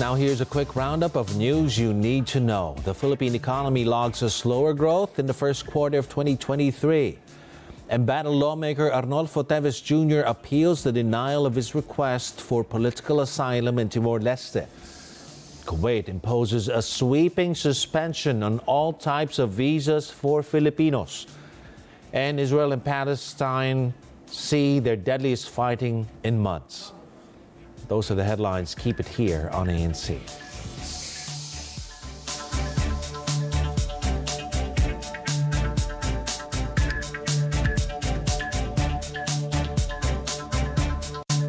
Now, here's a quick roundup of news you need to know. The Philippine economy logs a slower growth in the first quarter of 2023. Embattled lawmaker Arnolfo Teves Jr. appeals the denial of his request for political asylum in Timor Leste. Kuwait imposes a sweeping suspension on all types of visas for Filipinos. And Israel and Palestine see their deadliest fighting in months. Those are the headlines. Keep it here on ANC.